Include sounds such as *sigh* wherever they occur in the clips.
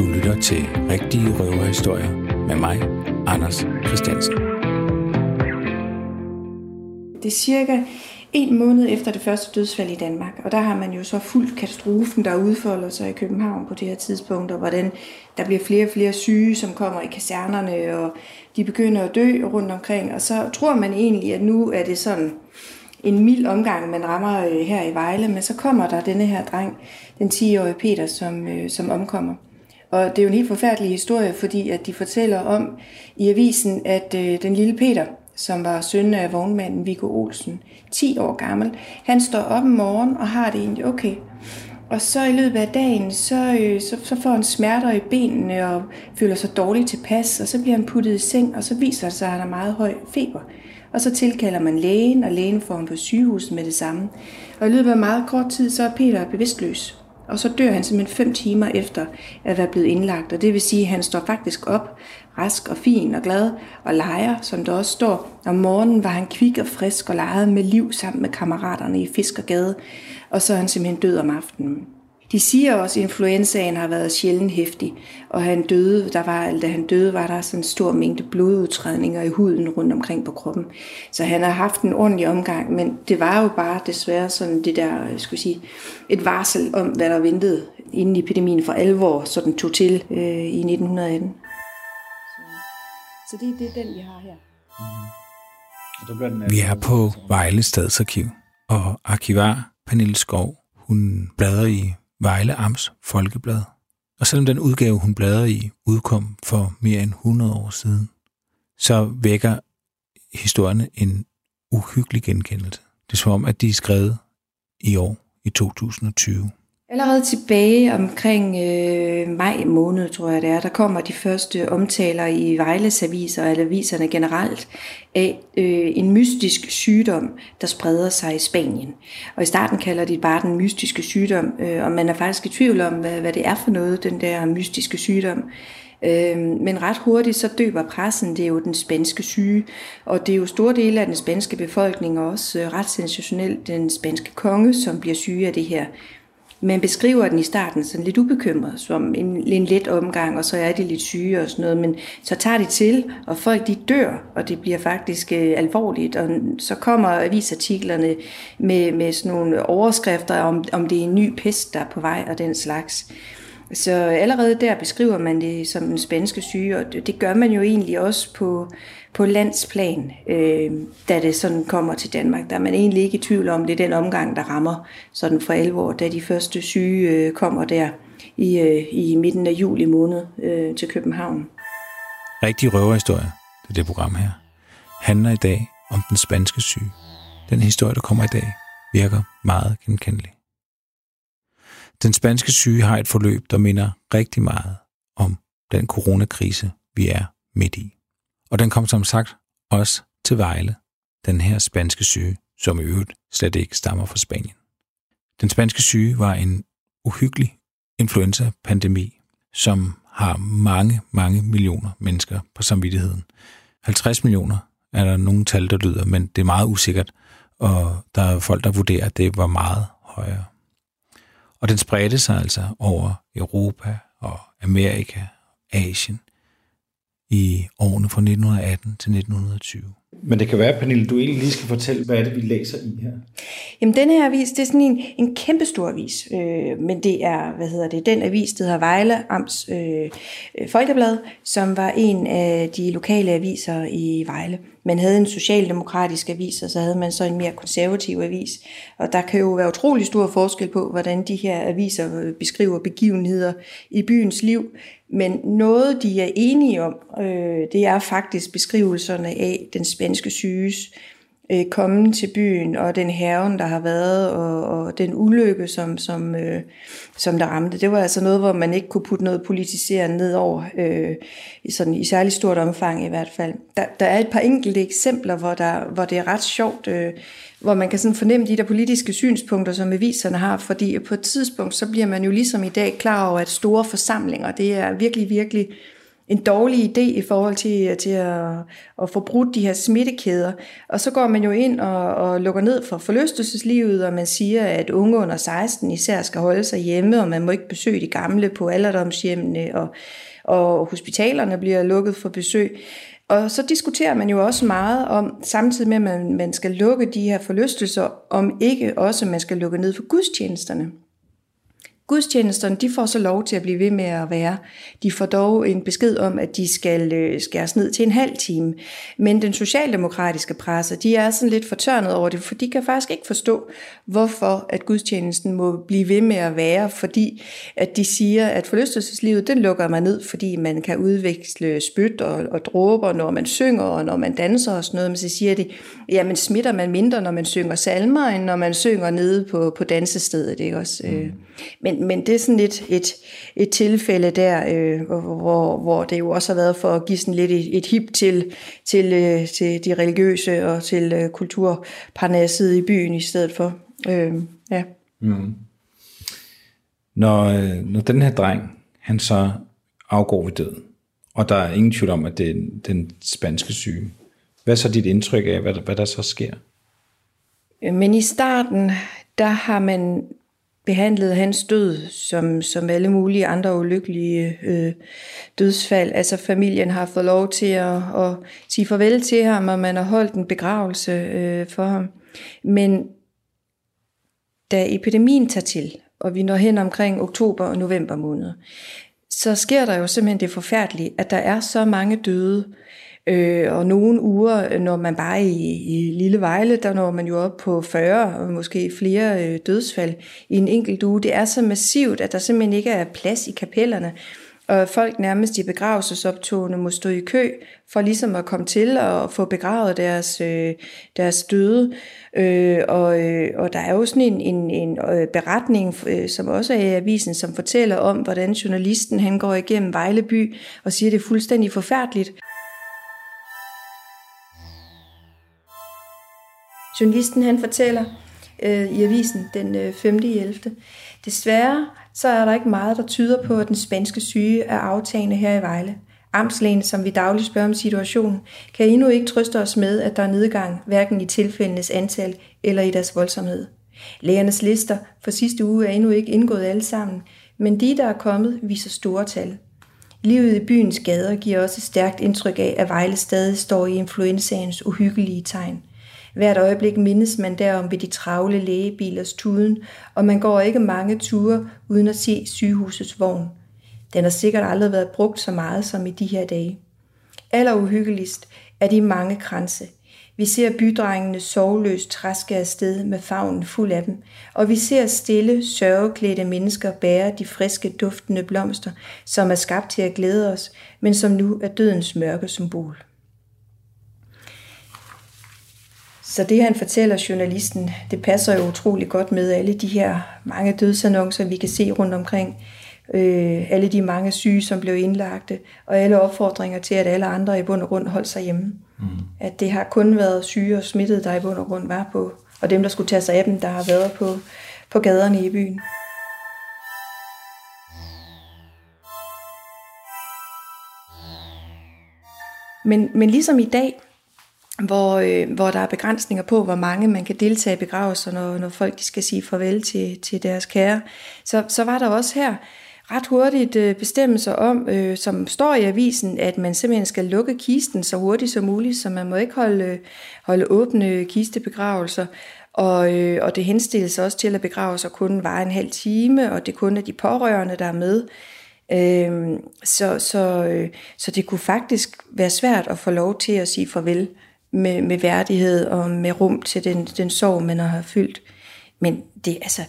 Du lytter til Rigtige Røverhistorier med mig, Anders Christiansen. Det er cirka en måned efter det første dødsfald i Danmark, og der har man jo så fuldt katastrofen, der udfolder sig i København på det her tidspunkt, og hvordan der bliver flere og flere syge, som kommer i kasernerne, og de begynder at dø rundt omkring, og så tror man egentlig, at nu er det sådan en mild omgang, man rammer øh, her i Vejle, men så kommer der denne her dreng, den 10-årige Peter, som, øh, som omkommer. Og det er jo en helt forfærdelig historie, fordi at de fortæller om i avisen, at øh, den lille Peter, som var søn af vognmanden Viggo Olsen, 10 år gammel, han står op om morgenen og har det egentlig okay. Og så i løbet af dagen, så, øh, så, så får han smerter i benene og føler sig dårligt tilpas, og så bliver han puttet i seng, og så viser det sig, at han har meget høj feber. Og så tilkalder man lægen, og lægen får ham på sygehuset med det samme. Og i løbet af meget kort tid, så er Peter bevidstløs. Og så dør han simpelthen fem timer efter at være blevet indlagt. Og det vil sige, at han står faktisk op, rask og fin og glad, og leger, som der også står. Om morgenen var han kvik og frisk og legede med liv sammen med kammeraterne i Fiskergade. Og så er han simpelthen død om aftenen. De siger også, at influenzaen har været sjældent hæftig, og han døde, der var, da han døde, var der sådan en stor mængde blodudtrædninger i huden rundt omkring på kroppen. Så han har haft en ordentlig omgang, men det var jo bare desværre sådan det der, jeg skulle sige, et varsel om, hvad der ventede, inden epidemien for alvor sådan tog til øh, i 1918. Så, så det, det er den, vi har her. Vi er på Vejle Stadsarkiv, og arkivar Pernille Skov, hun bladrer i Vejle Amts Folkeblad. Og selvom den udgave, hun bladrer i, udkom for mere end 100 år siden, så vækker historierne en uhyggelig genkendelse. Det er som om, at de er skrevet i år, i 2020. Allerede tilbage omkring øh, maj måned, tror jeg det er, der kommer de første omtaler i Vejles aviser, eller aviserne generelt, af øh, en mystisk sygdom, der spreder sig i Spanien. Og i starten kalder de bare den mystiske sygdom, øh, og man er faktisk i tvivl om, hvad, hvad det er for noget, den der mystiske sygdom. Øh, men ret hurtigt så døber pressen, det er jo den spanske syge, og det er jo store dele af den spanske befolkning, og også øh, ret sensationelt den spanske konge, som bliver syge af det her. Man beskriver den i starten sådan lidt ubekymret, som en, en let omgang, og så er de lidt syge og sådan noget, men så tager de til, og folk de dør, og det bliver faktisk øh, alvorligt, og så kommer avisartiklerne med, med sådan nogle overskrifter om, om det er en ny pest, der er på vej, og den slags. Så allerede der beskriver man det som en spanske syge, og det gør man jo egentlig også på, på landsplan, øh, da det sådan kommer til Danmark. Der er man egentlig ikke i tvivl om, det er den omgang, der rammer sådan for alvor, da de første syge øh, kommer der i, øh, i midten af juli måned øh, til København. Rigtig røverhistorie, det er det program her, handler i dag om den spanske syge. Den historie, der kommer i dag, virker meget genkendelig. Den spanske syge har et forløb, der minder rigtig meget om den coronakrise, vi er midt i. Og den kom som sagt også til Vejle, den her spanske syge, som i øvrigt slet ikke stammer fra Spanien. Den spanske syge var en uhyggelig influenza-pandemi, som har mange, mange millioner mennesker på samvittigheden. 50 millioner er der nogle tal, der lyder, men det er meget usikkert, og der er folk, der vurderer, at det var meget højere. Og den spredte sig altså over Europa og Amerika, Asien, i årene fra 1918 til 1920. Men det kan være, Pernille, du egentlig lige skal fortælle, hvad er det, vi læser i her? Jamen, den her avis, det er sådan en, en kæmpe stor avis, øh, men det er, hvad hedder det, den avis, der hedder Vejle Amts øh, Folkeblad, som var en af de lokale aviser i Vejle. Man havde en socialdemokratisk avis, og så havde man så en mere konservativ avis. Og der kan jo være utrolig stor forskel på, hvordan de her aviser øh, beskriver begivenheder i byens liv. Men noget, de er enige om, øh, det er faktisk beskrivelserne af den spanske syges øh, Øh, kommen til byen, og den haven, der har været, og, og den ulykke, som, som, øh, som der ramte. Det var altså noget, hvor man ikke kunne putte noget politiserende ned over, øh, sådan i særlig stort omfang i hvert fald. Der, der er et par enkelte eksempler, hvor, der, hvor det er ret sjovt, øh, hvor man kan sådan fornemme de der politiske synspunkter, som aviserne har, fordi på et tidspunkt, så bliver man jo ligesom i dag klar over, at store forsamlinger, det er virkelig, virkelig en dårlig idé i forhold til, til at, at få brudt de her smittekæder. Og så går man jo ind og, og lukker ned for forlystelseslivet, og man siger, at unge under 16 især skal holde sig hjemme, og man må ikke besøge de gamle på alderdomshjemmene, og, og hospitalerne bliver lukket for besøg. Og så diskuterer man jo også meget om, samtidig med at man, man skal lukke de her forlystelser, om ikke også man skal lukke ned for gudstjenesterne. Gudstjenesterne de får så lov til at blive ved med at være. De får dog en besked om, at de skal øh, skæres ned til en halv time. Men den socialdemokratiske presse, de er sådan lidt fortørnet over det, for de kan faktisk ikke forstå, hvorfor at gudstjenesten må blive ved med at være, fordi at de siger, at forlystelseslivet, den lukker man ned, fordi man kan udveksle spyt og, og dråber, når man synger og når man danser og sådan noget. Men så siger de, jamen smitter man mindre, når man synger salmer, end når man synger nede på, på dansestedet. Ikke også? Mm. Men, men det er sådan lidt et, et tilfælde der, øh, hvor, hvor det jo også har været for at give sådan lidt et, et hip til, til, øh, til de religiøse og til øh, kulturparnasset i byen i stedet for. Øh, ja. Mm. Når, øh, når den her dreng, han så afgår ved døden, og der er ingen tvivl om, at det er den spanske syge. Hvad er så dit indtryk af, hvad, hvad der så sker? Men i starten, der har man behandlede hans død som, som alle mulige andre ulykkelige øh, dødsfald. Altså familien har fået lov til at, at sige farvel til ham, og man har holdt en begravelse øh, for ham. Men da epidemien tager til, og vi når hen omkring oktober og november måned, så sker der jo simpelthen det forfærdelige, at der er så mange døde, Øh, Øh, og nogle uger, øh, når man bare i, i Lille Vejle, der når man jo op på 40 og måske flere øh, dødsfald i en enkelt uge. Det er så massivt, at der simpelthen ikke er plads i kapellerne. Og folk nærmest i begravelsesoptogene må stå i kø for ligesom at komme til og få begravet deres, øh, deres døde. Øh, og, øh, og der er jo sådan en, en, en øh, beretning, øh, som også er i avisen, som fortæller om, hvordan journalisten han går igennem Vejleby og siger, at det er fuldstændig forfærdeligt. Journalisten han fortæller øh, i avisen den øh, 5. 11. Desværre så er der ikke meget, der tyder på, at den spanske syge er aftagende her i Vejle. Amtslægen, som vi dagligt spørger om situationen, kan endnu ikke trøste os med, at der er nedgang, hverken i tilfældenes antal eller i deres voldsomhed. Lægernes lister for sidste uge er endnu ikke indgået alle sammen, men de, der er kommet, viser store tal. Livet i byens gader giver også et stærkt indtryk af, at Vejle stadig står i influenzaens uhyggelige tegn. Hvert øjeblik mindes man derom ved de travle lægebilers tuden, og man går ikke mange ture uden at se sygehusets vogn. Den har sikkert aldrig været brugt så meget som i de her dage. Aller uhyggeligst er de mange kranse. Vi ser bydrengene sovløst træske afsted med favnen fuld af dem, og vi ser stille, sørgeklædte mennesker bære de friske, duftende blomster, som er skabt til at glæde os, men som nu er dødens mørke symbol. Så det han fortæller journalisten, det passer jo utrolig godt med alle de her mange dødsannoncer, vi kan se rundt omkring. Øh, alle de mange syge, som blev indlagte, og alle opfordringer til, at alle andre i bund og grund holdt sig hjemme. Mm. At det har kun været syge og smittede, der i bund og grund var på, og dem, der skulle tage sig af dem, der har været på, på gaderne i byen. Men, men ligesom i dag, hvor, øh, hvor der er begrænsninger på, hvor mange man kan deltage i begravelser, når, når folk de skal sige farvel til, til deres kære. Så, så var der også her ret hurtigt øh, bestemmelser om, øh, som står i avisen, at man simpelthen skal lukke kisten så hurtigt som muligt, så man må ikke holde, holde åbne kistebegravelser. Og, øh, og det henstilles også til, at begravelser kun var en halv time, og det kun er de pårørende, der er med. Øh, så, så, øh, så det kunne faktisk være svært at få lov til at sige farvel med, med værdighed og med rum til den, den sorg, man har fyldt. Men det, altså,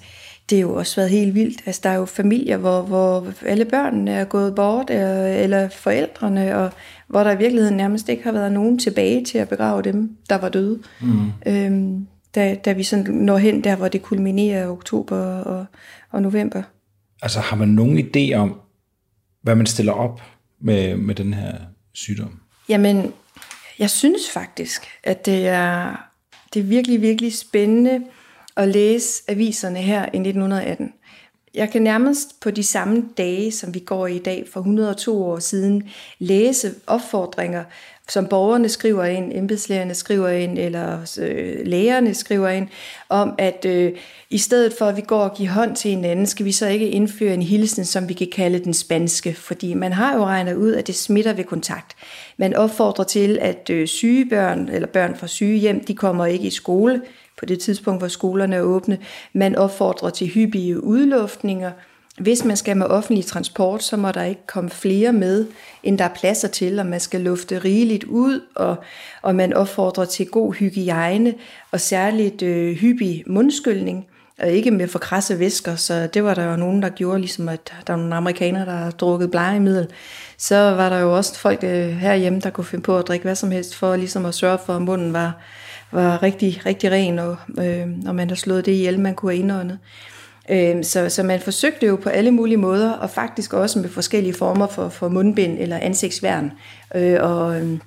det har jo også været helt vildt. Altså, der er jo familier, hvor, hvor alle børnene er gået bort, eller forældrene, og hvor der i virkeligheden nærmest ikke har været nogen tilbage til at begrave dem, der var døde. Mm. Øhm, da, da vi sådan når hen der, hvor det kulminerer i oktober og, og november. Altså har man nogen idé om, hvad man stiller op med, med den her sygdom? Jamen, jeg synes faktisk, at det er, det er virkelig, virkelig spændende at læse aviserne her i 1918. jeg kan nærmest på de samme dage, som vi går i dag for 102 år siden, læse opfordringer, som borgerne skriver ind, embedslægerne skriver ind, eller øh, lægerne skriver ind, om at øh, i stedet for at vi går og giver hånd til hinanden, skal vi så ikke indføre en hilsen, som vi kan kalde den spanske, fordi man har jo regnet ud, at det smitter ved kontakt. Man opfordrer til, at øh, syge børn, eller børn fra syge hjem, de kommer ikke i skole, på det tidspunkt, hvor skolerne er åbne. Man opfordrer til hyppige udluftninger. Hvis man skal med offentlig transport, så må der ikke komme flere med, end der er pladser til, og man skal lufte rigeligt ud, og, og man opfordrer til god hygiejne, og særligt øh, hyppig mundskyldning, og ikke med for krasse væsker, så det var der jo nogen, der gjorde, ligesom at der var nogle amerikanere, der har drukket blegemiddel. Så var der jo også folk øh, herhjemme, der kunne finde på at drikke hvad som helst, for ligesom at sørge for, at munden var, var rigtig, rigtig ren, og, øh, og man har slået det ihjel, man kunne have indåndet. Øh, så, så man forsøgte jo på alle mulige måder, og faktisk også med forskellige former for, for mundbind eller ansigtsværn, øh, og, øhm,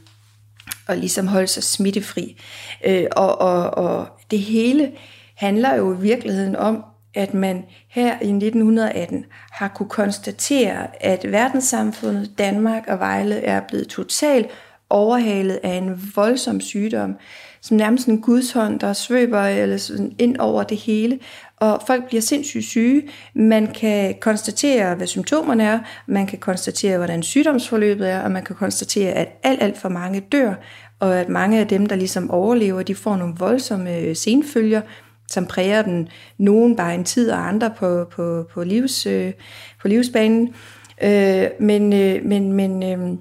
og ligesom holde sig smittefri. Øh, og, og, og det hele handler jo i virkeligheden om, at man her i 1918 har kunne konstatere, at verdenssamfundet, Danmark og Vejle er blevet totalt overhalet af en voldsom sygdom, som nærmest en gudshånd, der svøber eller sådan ind over det hele. Og folk bliver sindssygt syge. Man kan konstatere, hvad symptomerne er, man kan konstatere, hvordan sygdomsforløbet er, og man kan konstatere, at alt, alt for mange dør, og at mange af dem, der ligesom overlever, de får nogle voldsomme øh, senfølger, som præger den nogen bare en tid, og andre på, på, på, livs, øh, på livsbanen. Øh, men øh, men, men øh,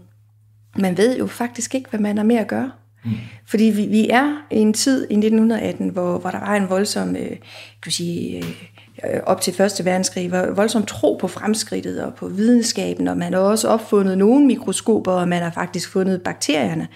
man ved jo faktisk ikke, hvad man har med at gøre. Mm. Fordi vi, vi er i en tid i 1918, hvor, hvor der var en voldsom, øh, kan sige, øh, op til Første Verdenskrig, var voldsom tro på fremskridtet og på videnskaben, og man har også opfundet nogle mikroskoper, og man har faktisk fundet bakterierne.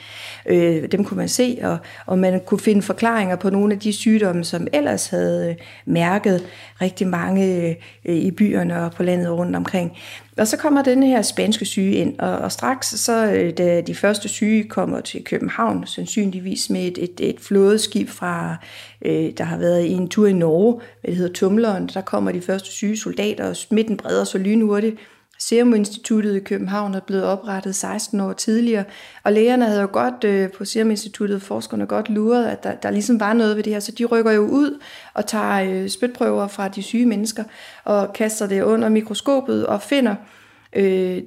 Øh, dem kunne man se, og, og man kunne finde forklaringer på nogle af de sygdomme, som ellers havde øh, mærket rigtig mange øh, i byerne og på landet rundt omkring. Og så kommer den her spanske syge ind, og, og straks så, øh, da de første syge kommer til København, sandsynligvis med et, et, et flådeskib fra, øh, der har været i en tur i Norge, hvad det hedder Tumleren, der kommer de første syge soldater, og smitten breder sig lynhurtigt, Serum Instituttet i København er blevet oprettet 16 år tidligere, og lægerne havde jo godt øh, på Serum Instituttet, forskerne godt luret, at der, der ligesom var noget ved det her, så de rykker jo ud og tager øh, spytprøver fra de syge mennesker og kaster det under mikroskopet og finder øh,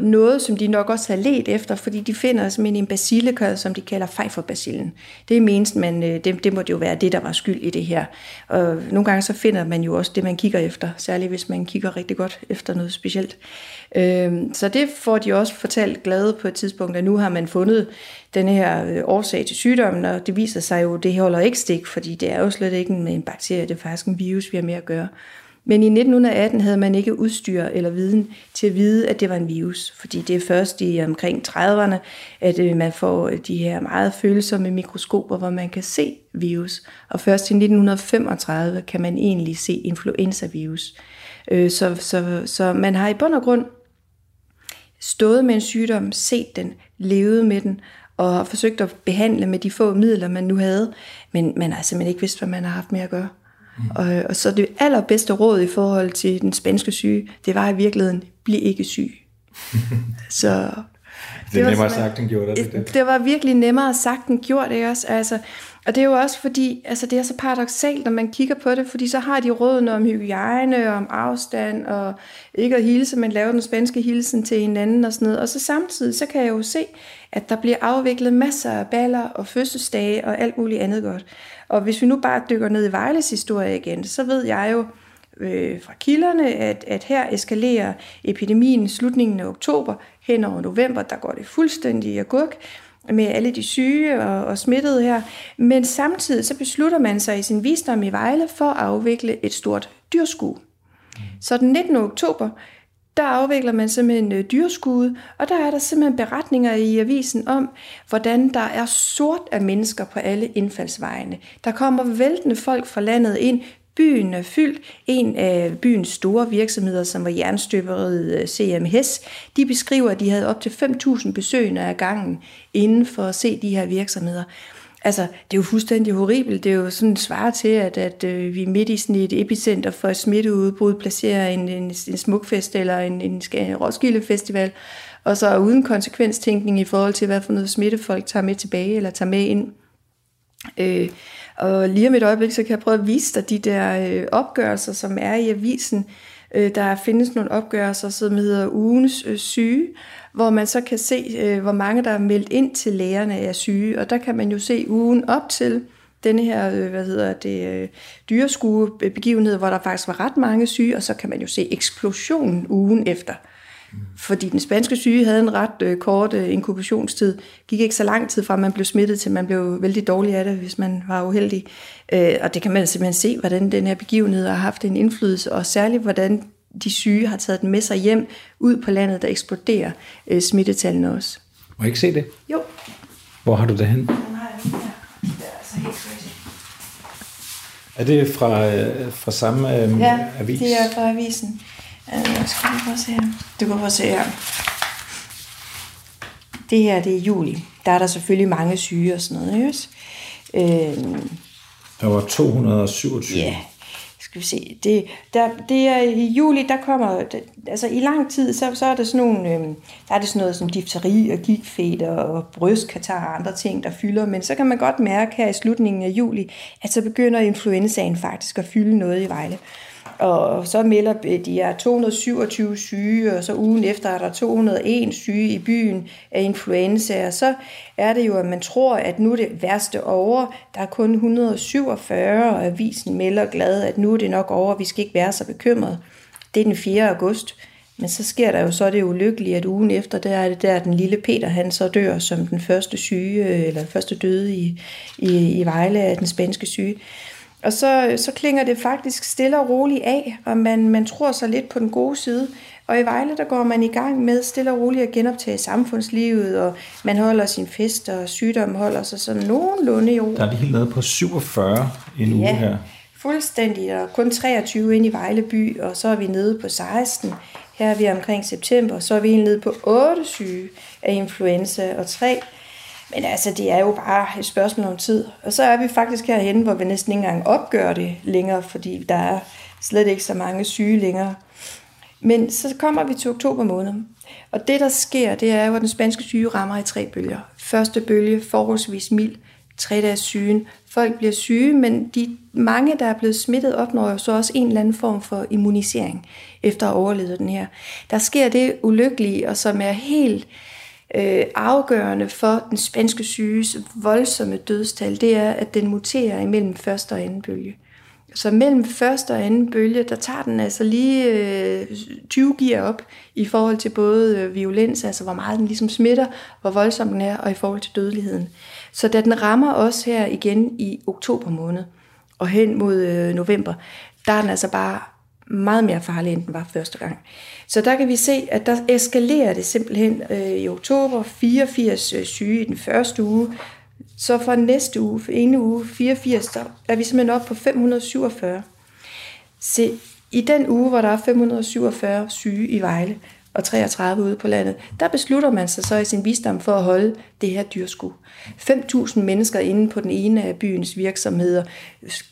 noget, som de nok også har let efter, fordi de finder simpelthen en basilika, som de kalder fejferbasillen. Det er mindst, man, øh, det, det må det jo være det, der var skyld i det her. Og nogle gange så finder man jo også det, man kigger efter, særligt hvis man kigger rigtig godt efter noget specielt. Øh, så det får de også fortalt glade på et tidspunkt, at nu har man fundet den her øh, årsag til sygdommen, og det viser sig jo, det holder ikke stik, fordi det er jo slet ikke en, en bakterie, det er faktisk en virus, vi har med at gøre. Men i 1918 havde man ikke udstyr eller viden til at vide, at det var en virus, fordi det er først i omkring 30'erne, at øh, man får øh, de her meget følsomme mikroskoper, hvor man kan se virus. Og først i 1935 kan man egentlig se influenza-virus. Øh, så, så, så man har i bund og grund stået med en sygdom, set den, levet med den, og har forsøgt at behandle med de få midler, man nu havde, men man har simpelthen ikke vidst, hvad man har haft med at gøre. Og, og så det allerbedste råd i forhold til den spanske syge, det var i virkeligheden, bliv ikke syg. *laughs* så det er nemmere sagt end gjort. Det, det. det var virkelig nemmere sagt end gjort, ikke også? Altså, og det er jo også fordi, altså det er så paradoxalt, når man kigger på det, fordi så har de rådene om hygiejne, om afstand, og ikke at hilse, men lave den spanske hilsen til hinanden og sådan noget. Og så samtidig, så kan jeg jo se, at der bliver afviklet masser af baller og fødselsdage og alt muligt andet godt. Og hvis vi nu bare dykker ned i Vejles historie igen, så ved jeg jo øh, fra kilderne, at, at her eskalerer epidemien i slutningen af oktober, hen over november, der går det fuldstændig i agurk med alle de syge og, og smittede her. Men samtidig så beslutter man sig i sin visdom i Vejle for at afvikle et stort dyrskue. Så den 19. oktober, der afvikler man simpelthen øh, dyrskude, og der er der simpelthen beretninger i avisen om, hvordan der er sort af mennesker på alle indfaldsvejene. Der kommer væltende folk fra landet ind, Byen er fyldt. En af byens store virksomheder, som var jernstøberiet øh, CM Hess, de beskriver, at de havde op til 5.000 besøgende ad gangen inden for at se de her virksomheder. Altså, det er jo fuldstændig horribelt. Det er jo sådan svar til, at, at øh, vi midt i sådan et epicenter for et smitteudbrud placerer en, en, en smukfest eller en, en, en Roskilde Festival, og så uden konsekvenstænkning i forhold til, hvad for noget smitte folk tager med tilbage eller tager med ind. Øh, og lige om et øjeblik, så kan jeg prøve at vise dig de der øh, opgørelser, som er i avisen. Øh, der findes nogle opgørelser, som hedder ugens øh, syge, hvor man så kan se, øh, hvor mange der er meldt ind til lægerne af syge. Og der kan man jo se ugen op til denne her, øh, hvad hedder det, øh, dyreskuebegivenhed, hvor der faktisk var ret mange syge, og så kan man jo se eksplosionen ugen efter. Fordi den spanske syge havde en ret øh, kort øh, inkubationstid. Gik ikke så lang tid fra, man blev smittet, til man blev vældig dårlig af det, hvis man var uheldig. Øh, og det kan man simpelthen se, hvordan den her begivenhed har haft en indflydelse, og særligt hvordan de syge har taget den med sig hjem ud på landet, der eksploderer øh, smittetallene også. Må jeg ikke se det? Jo. Hvor har du det hen? Den har jeg lige her. Det er altså helt crazy. Er det fra, øh, fra samme øh, Ja, avis? det er fra avisen. Øh, skal vi prøve at se her. Du kan prøve at se her. Det her, det er juli. Der er der selvfølgelig mange syge og sådan noget, ikke? Øh, Der var 227. Ja, skal vi se. Det, der, det er i juli, der kommer, altså i lang tid, så, så er der sådan nogle, øh, der er det sådan noget som difteri og gigtfeber og brystkatar og andre ting, der fylder, men så kan man godt mærke her i slutningen af juli, at så begynder influenzaen faktisk at fylde noget i Vejle. Og så melder de er 227 syge, og så ugen efter er der 201 syge i byen af influenza, og så er det jo, at man tror, at nu er det værste over. Der er kun 147, og avisen melder glad, at nu er det nok over, vi skal ikke være så bekymrede. Det er den 4. august. Men så sker der jo så det ulykkelige, at ugen efter, der er det der, den lille Peter, han så dør som den første syge, eller første døde i, i, i Vejle af den spanske syge. Og så, så klinger det faktisk stille og roligt af, og man, man tror sig lidt på den gode side. Og i Vejle, der går man i gang med stille og roligt at genoptage samfundslivet, og man holder sin fest, og sygdommen holder sig sådan nogenlunde i ro. Der er vi helt nede på 47 en uge Ja, her. fuldstændig. Og kun 23 inde i Vejle by, og så er vi nede på 16. Her er vi omkring september, så er vi helt nede på 8 syge af influenza og 3. Men altså, det er jo bare et spørgsmål om tid. Og så er vi faktisk herhenne, hvor vi næsten ikke engang opgør det længere, fordi der er slet ikke så mange syge længere. Men så kommer vi til oktober måned. Og det, der sker, det er jo, at den spanske syge rammer i tre bølger. Første bølge, forholdsvis mild, tre dages sygen. Folk bliver syge, men de mange, der er blevet smittet, opnår jo så også en eller anden form for immunisering efter at have overlevet den her. Der sker det ulykkelige, og som er helt øh, afgørende for den spanske syges voldsomme dødstal, det er, at den muterer imellem første og anden bølge. Så mellem første og anden bølge, der tager den altså lige øh, 20 gear op i forhold til både øh, violens, altså hvor meget den ligesom smitter, hvor voldsom den er, og i forhold til dødeligheden. Så da den rammer os her igen i oktober måned og hen mod øh, november, der er den altså bare meget mere farlig, end den var første gang. Så der kan vi se, at der eskalerer det simpelthen øh, i oktober 84 øh, syge i den første uge, så fra næste uge, for ene uge 84, der er vi simpelthen oppe på 547. Se, i den uge, hvor der er 547 syge i Vejle og 33 ude på landet, der beslutter man sig så i sin visdom for at holde det her dyrsku. 5.000 mennesker inde på den ene af byens virksomheder.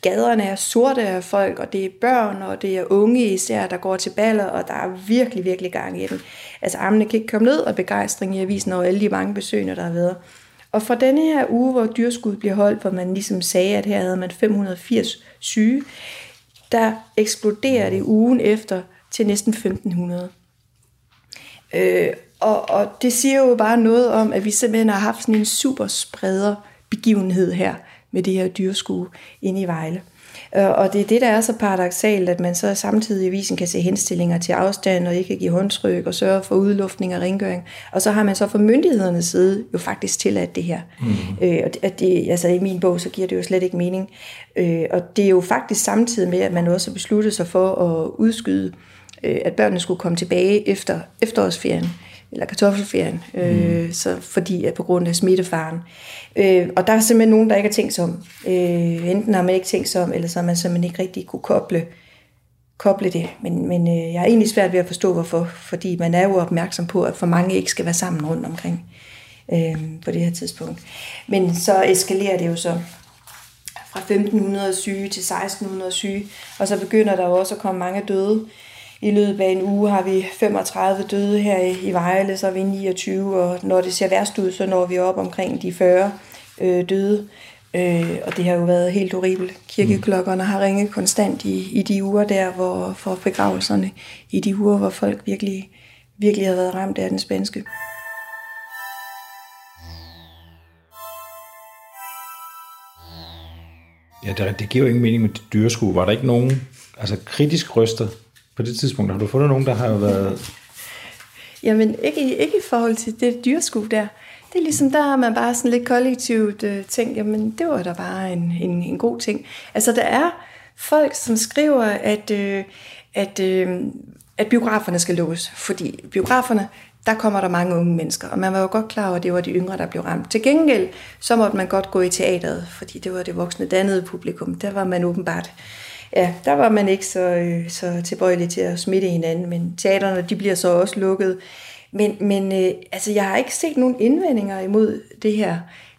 Gaderne er sorte af folk, og det er børn, og det er unge især, der går til baller, og der er virkelig, virkelig gang i den. Altså armene kan ikke komme ned, og begejstring i avisen over alle de mange besøgende, der har været. Og fra denne her uge, hvor dyrskud bliver holdt, hvor man ligesom sagde, at her havde man 580 syge, der eksploderer det ugen efter til næsten 1500. Øh, og, og det siger jo bare noget om, at vi simpelthen har haft sådan en super spreder begivenhed her med det her dyrskue inde i Vejle. Øh, Og det er det, der er så paradoxalt, at man så samtidig i avisen kan se henstillinger til afstand og ikke give håndtryk og sørge for udluftning og rengøring. Og så har man så fra myndighedernes side jo faktisk tilladt det her. Mm. Øh, og at det, altså i min bog, så giver det jo slet ikke mening. Øh, og det er jo faktisk samtidig med, at man også har besluttet sig for at udskyde, øh, at børnene skulle komme tilbage efter efterårsferien eller kartoffelferien, øh, så fordi at på grund af smittefaren. Øh, og der er simpelthen nogen, der ikke har tænkt sig om. Øh, enten har man ikke tænkt sig om, eller så har man simpelthen ikke rigtig kunne koble, koble det. Men, men øh, jeg er egentlig svært ved at forstå, hvorfor. Fordi man er jo opmærksom på, at for mange ikke skal være sammen rundt omkring øh, på det her tidspunkt. Men så eskalerer det jo så fra 1500 syge til 1600 syge, og så begynder der jo også at komme mange døde. I løbet af en uge har vi 35 døde her i Vejle, så er vi 29, og når det ser værst ud, så når vi op omkring de 40 øh, døde. Øh, og det har jo været helt horribelt. Kirkeklokkerne har ringet konstant i, i de uger der, hvor for begravelserne, i de uger, hvor folk virkelig, virkelig har været ramt af den spanske. Ja, det, det giver jo ingen mening med dyreskue. Var der ikke nogen altså kritisk røster på det tidspunkt? Har du fundet nogen, der har været... Jamen, ikke, ikke i forhold til det dyreskue der. Det er ligesom, der har man bare sådan lidt kollektivt øh, tænkt, jamen det var da bare en, en, en god ting. Altså der er folk, som skriver, at, øh, at, øh, at biograferne skal lukkes, fordi biograferne, der kommer der mange unge mennesker, og man var jo godt klar over, at det var de yngre, der blev ramt. Til gengæld, så måtte man godt gå i teateret, fordi det var det voksne dannede publikum. Der var man åbenbart, ja, der var man ikke så, øh, så tilbøjelig til at smitte hinanden, men teaterne, de bliver så også lukket. Men, men øh, altså, jeg har ikke set nogen indvendinger imod det her.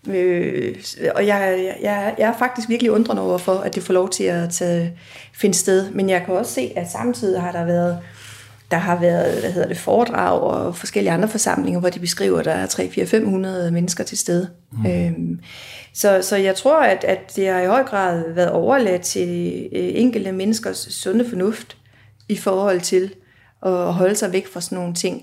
Øh, og jeg, jeg, jeg er faktisk virkelig undrende over for, at det får lov til at tage, finde sted. Men jeg kan også se, at samtidig har der været der har været hvad hedder det, foredrag og forskellige andre forsamlinger, hvor de beskriver, at der er 3-4-500 mennesker til stede. Mm. Øhm, så, så jeg tror, at, at det har i høj grad været overladt til øh, enkelte menneskers sunde fornuft i forhold til at holde sig væk fra sådan nogle ting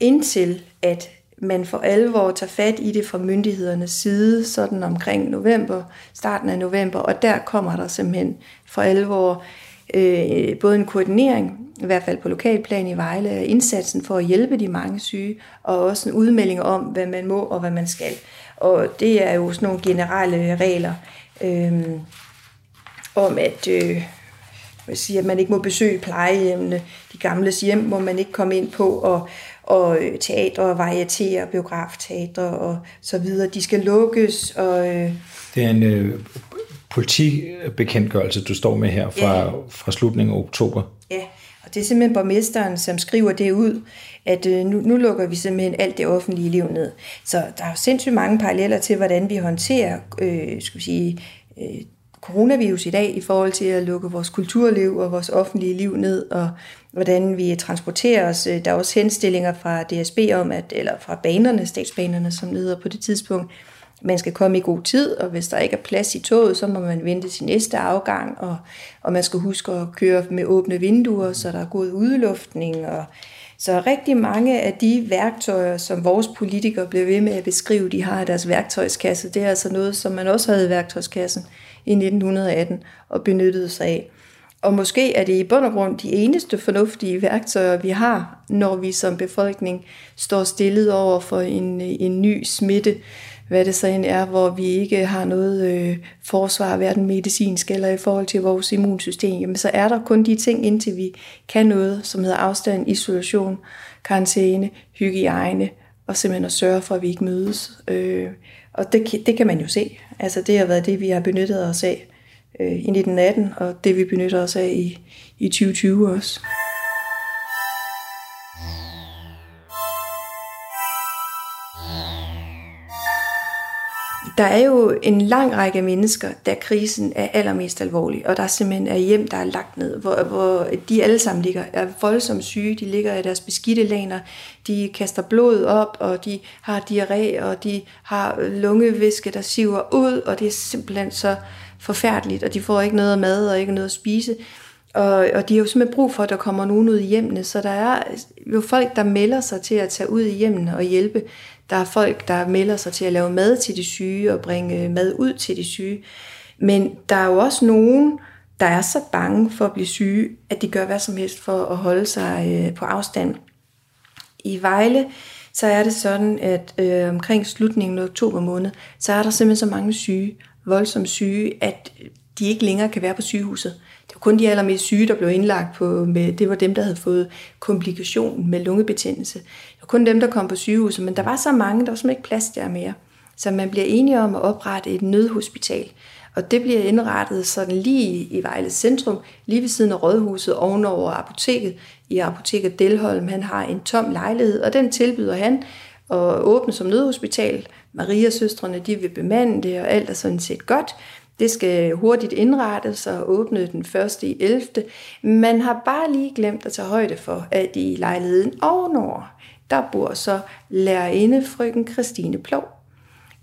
indtil at man for alvor tager fat i det fra myndighedernes side, sådan omkring november, starten af november, og der kommer der simpelthen for alvor øh, både en koordinering, i hvert fald på lokalplan i Vejle, af indsatsen for at hjælpe de mange syge, og også en udmelding om, hvad man må og hvad man skal. Og det er jo sådan nogle generelle regler øh, om, at øh, jeg siger, at man ikke må besøge plejehjemmene, de gamle hjem må man ikke komme ind på, og, og øh, teatre, varietere, biografteatre og så videre, de skal lukkes. Og, øh, det er en øh, politibekendtgørelse, du står med her fra, ja. fra slutningen af oktober. Ja, og det er simpelthen borgmesteren, som skriver det ud, at øh, nu, nu lukker vi simpelthen alt det offentlige liv ned. Så der er jo sindssygt mange paralleller til, hvordan vi håndterer øh, skal vi sige, øh, coronavirus i dag i forhold til at lukke vores kulturliv og vores offentlige liv ned, og hvordan vi transporterer os. Der er også henstillinger fra DSB om, at, eller fra banerne, statsbanerne, som leder på det tidspunkt, man skal komme i god tid, og hvis der ikke er plads i toget, så må man vente til næste afgang, og, og man skal huske at køre med åbne vinduer, så der er god udluftning. Og, så rigtig mange af de værktøjer, som vores politikere bliver ved med at beskrive, de har i deres værktøjskasse, det er altså noget, som man også havde i værktøjskassen i 1918 og benyttede sig af. Og måske er det i bund og grund de eneste fornuftige værktøjer, vi har, når vi som befolkning står stillet over for en, en ny smitte, hvad det så end er, hvor vi ikke har noget øh, forsvar, hverken medicinsk eller i forhold til vores immunsystem, jamen så er der kun de ting, indtil vi kan noget, som hedder afstand, isolation, karantæne, hygiejne, og simpelthen at sørge for, at vi ikke mødes. Øh, og det, det kan man jo se. Altså det har været det, vi har benyttet os af øh, i 1918, og det vi benytter os af i, i 2020 også. Der er jo en lang række mennesker, der krisen er allermest alvorlig, og der er simpelthen er hjem, der er lagt ned, hvor, hvor de alle sammen ligger, er voldsomt syge, de ligger i deres beskidte laner, de kaster blod op, og de har diarré, og de har lungevæske, der siver ud, og det er simpelthen så forfærdeligt, og de får ikke noget mad og ikke noget at spise. Og, og de har jo simpelthen brug for, at der kommer nogen ud i hjemmene, så der er jo folk, der melder sig til at tage ud i hjemmene og hjælpe. Der er folk, der melder sig til at lave mad til de syge og bringe mad ud til de syge. Men der er jo også nogen, der er så bange for at blive syge, at de gør hvad som helst for at holde sig øh, på afstand. I Vejle, så er det sådan, at øh, omkring slutningen af oktober måned, så er der simpelthen så mange syge, voldsomt syge, at de ikke længere kan være på sygehuset. Det var kun de allermest syge, der blev indlagt på, med, det var dem, der havde fået komplikation med lungebetændelse. Det var kun dem, der kom på sygehuset, men der var så mange, der var simpelthen ikke plads der mere. Så man bliver enige om at oprette et nødhospital. Og det bliver indrettet sådan lige i Vejle Centrum, lige ved siden af Rådhuset, ovenover apoteket. I apoteket Delholm, han har en tom lejlighed, og den tilbyder han og åbne som nødhospital. Maria-søstrene, de vil bemande det, og alt er sådan set godt. Det skal hurtigt indrettes og åbne den første i 11. Man har bare lige glemt at tage højde for, at i lejligheden ovenover, der bor så lærerinde frøken Christine Plov.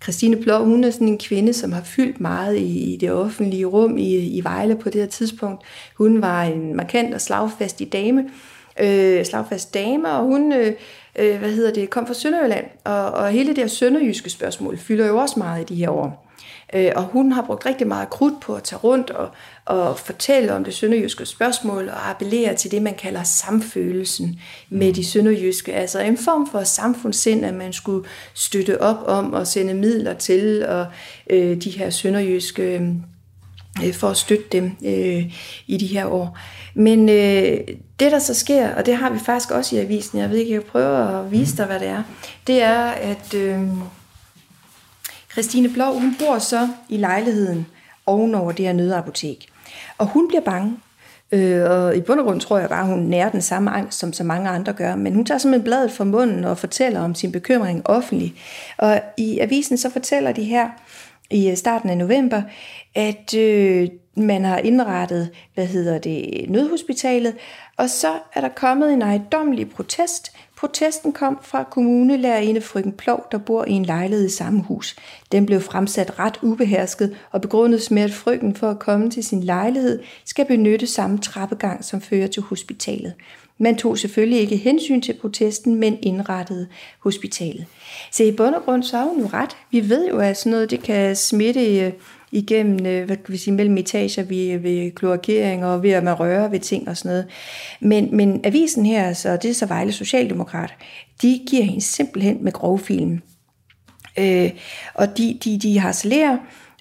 Christine Plov, hun er sådan en kvinde, som har fyldt meget i, i det offentlige rum i, i Vejle på det her tidspunkt. Hun var en markant og slagfastig dame, øh, slagfast dame, og hun øh, øh, hvad hedder det, kom fra Sønderjylland, og, og hele det her sønderjyske spørgsmål fylder jo også meget i de her år. Øh, og hun har brugt rigtig meget krudt på at tage rundt og, og fortælle om det sønderjyske spørgsmål og appellere til det, man kalder samfølelsen med de sønderjyske. Altså en form for samfundssind, at man skulle støtte op om og sende midler til og øh, de her sønderjyske øh, for at støtte dem øh, i de her år. Men øh, det, der så sker, og det har vi faktisk også i avisen, jeg ved ikke, jeg prøver at vise dig, hvad det er, det er, at øh, Christine Blå, hun bor så i lejligheden ovenover det her nødapotek. Og hun bliver bange. Øh, og i bund og grund tror jeg bare, at hun nærer den samme angst, som så mange andre gør. Men hun tager simpelthen bladet fra munden og fortæller om sin bekymring offentligt. Og i avisen så fortæller de her i øh, starten af november, at øh, man har indrettet, hvad hedder det, nødhospitalet, og så er der kommet en ejendommelig protest Protesten kom fra kommunelærerinde Frøken Plov, der bor i en lejlighed i samme hus. Den blev fremsat ret ubehersket og begrundet med, at frøken for at komme til sin lejlighed skal benytte samme trappegang, som fører til hospitalet. Man tog selvfølgelig ikke hensyn til protesten, men indrettede hospitalet. Så i bund og grund så har hun jo ret. Vi ved jo, at sådan noget det kan smitte øh, igennem, øh, hvad kan vi sige, mellem etager ved, ved kloakering og ved at man rører ved ting og sådan noget. Men, men avisen her, så det er så Vejle Socialdemokrat, de giver hende simpelthen med grovfilm. Øh, og de, de, de harcelerer,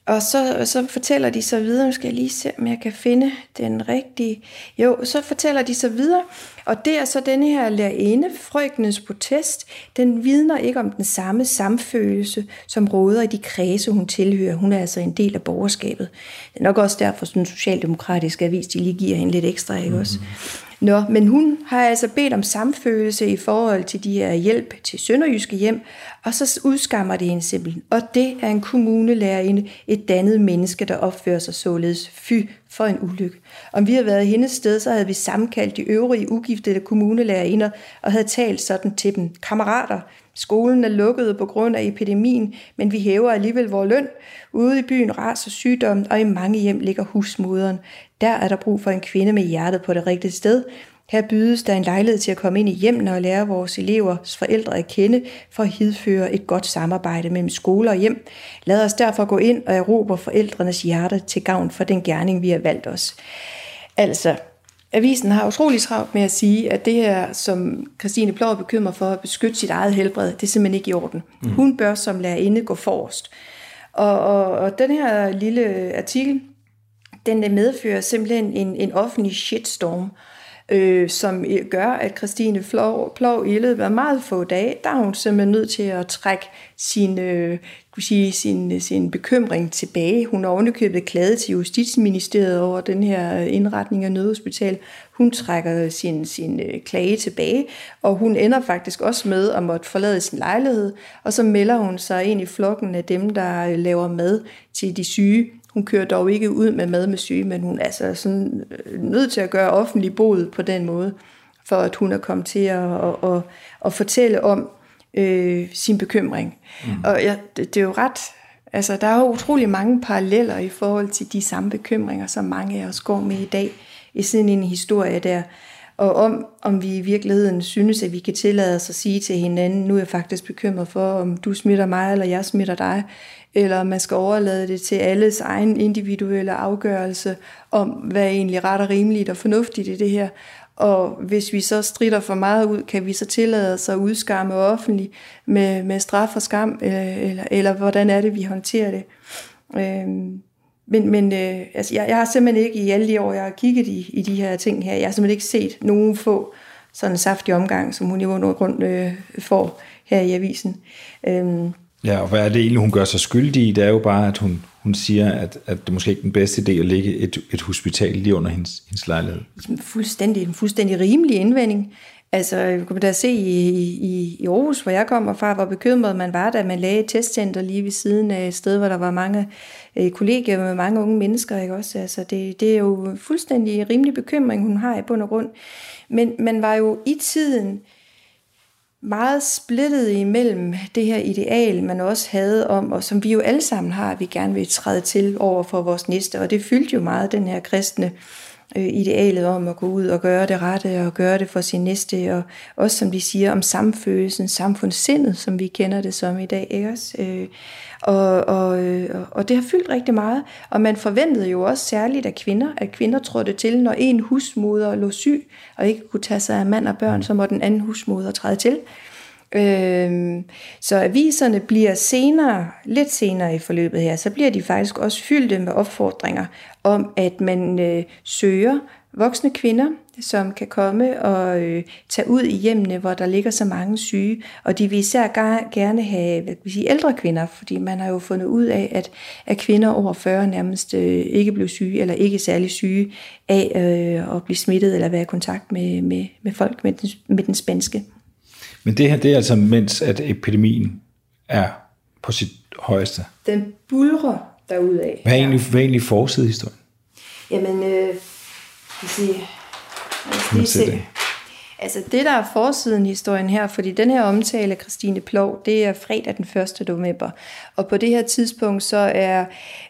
og så, så fortæller de så videre, nu skal jeg lige se, om jeg kan finde den rigtige. Jo, så fortæller de så videre, og det er så denne her lærerinde, frøkenes protest, den vidner ikke om den samme samfølelse, som råder i de kredse, hun tilhører. Hun er altså en del af borgerskabet. Det er nok også derfor, at den socialdemokratiske avis, de lige giver hende lidt ekstra, ikke også? Mm-hmm. Nå, men hun har altså bedt om samfølelse i forhold til de her hjælp til Sønderjyske hjem, og så udskammer det hende simpelthen. Og det er en kommunelærerinde, et dannet menneske, der opfører sig således fy for en ulykke. Om vi havde været i hendes sted, så havde vi sammenkaldt de øvrige ugiftede kommunelærerinder og havde talt sådan til dem. Kammerater, skolen er lukket på grund af epidemien, men vi hæver alligevel vores løn. Ude i byen raser sygdommen, og i mange hjem ligger husmoderen. Der er der brug for en kvinde med hjertet på det rigtige sted. Her bydes der en lejlighed til at komme ind i hjemmene og lære vores elevers forældre at kende for at hidføre et godt samarbejde mellem skole og hjem. Lad os derfor gå ind og erobre forældrenes hjerte til gavn for den gerning, vi har valgt os. Altså, Avisen har utrolig travlt med at sige, at det her, som Christine Plov er bekymret for at beskytte sit eget helbred, det er simpelthen ikke i orden. Mm. Hun bør som lærerinde gå forrest. Og, og, og den her lille artikel, den medfører simpelthen en, en offentlig shitstorm, øh, som gør, at Christine Plov, Plov i løbet af meget få dage, der er hun simpelthen nødt til at trække sin, øh, kunne sige, sin, sin bekymring tilbage. Hun har ovenikøbet klaget til Justitsministeriet over den her indretning af nødhospital. Hun trækker sin, sin øh, klage tilbage, og hun ender faktisk også med at måtte forlade sin lejlighed, og så melder hun sig ind i flokken af dem, der øh, laver mad til de syge hun kører dog ikke ud med mad med syge, men hun er altså sådan øh, nødt til at gøre offentlig bod på den måde, for at hun er kommet til at, at, at, at fortælle om øh, sin bekymring. Mm. Og ja, det, det er jo ret, altså der er jo utrolig mange paralleller i forhold til de samme bekymringer, som mange af os går med i dag, i sådan en historie der, og om, om vi i virkeligheden synes, at vi kan tillade os at sige til hinanden, nu er jeg faktisk bekymret for, om du smitter mig, eller jeg smitter dig, eller man skal overlade det til alles egen individuelle afgørelse om, hvad er egentlig ret og rimeligt og fornuftigt i det her. Og hvis vi så strider for meget ud, kan vi så tillade os at udskamme offentligt med, med straf og skam, eller, eller, eller hvordan er det, vi håndterer det. Øhm, men men øh, altså, jeg, jeg har simpelthen ikke i alle de år, jeg har kigget i, i de her ting her, jeg har simpelthen ikke set nogen få sådan en saftig omgang, som hun i bund grund øh, får her i avisen. Øhm, Ja, og hvad er det egentlig, hun gør sig skyldig i? Det er jo bare, at hun, hun siger, at, at det måske ikke er den bedste idé at lægge et, et hospital lige under hendes, hendes lejlighed. Fuldstændig, en fuldstændig rimelig indvending. Altså, kunne da se i, i, i Aarhus, hvor jeg kommer fra, hvor bekymret man var, da man lagde et testcenter lige ved siden af et sted, hvor der var mange øh, kollegaer med mange unge mennesker. Ikke også? Altså, det, det er jo fuldstændig rimelig bekymring, hun har i bund og grund. Men man var jo i tiden meget splittet imellem det her ideal, man også havde om, og som vi jo alle sammen har, at vi gerne vil træde til over for vores næste, og det fyldte jo meget den her kristne øh, Øh, idealet om at gå ud og gøre det rette og gøre det for sin næste, og også som de siger om samfølelsen, samfundssindet, som vi kender det som i dag. Ikke også? Øh, og, og, øh, og det har fyldt rigtig meget, og man forventede jo også særligt af kvinder, at kvinder trådte til, når en husmoder lå syg, og ikke kunne tage sig af mand og børn, så må den anden husmoder træde til. Øhm, så aviserne bliver senere, lidt senere i forløbet her, så bliver de faktisk også fyldte med opfordringer om, at man øh, søger voksne kvinder, som kan komme og øh, tage ud i hjemmene, hvor der ligger så mange syge. Og de vil især gerne have hvad vil sige, ældre kvinder, fordi man har jo fundet ud af, at, at kvinder over 40 nærmest øh, ikke blev syge, eller ikke særlig syge af øh, at blive smittet eller være i kontakt med, med, med folk med den, med den spanske. Men det her, det er altså mens at epidemien er på sit højeste. Den bulrer derudad. Hvad er egentlig, hvad er egentlig forsidehistorien? Jamen, øh, sige, lad os lige se. Det. Altså det, der er forsiden historien her, fordi den her omtale af Christine Plov, det er fredag den 1. november. Og på det her tidspunkt, så er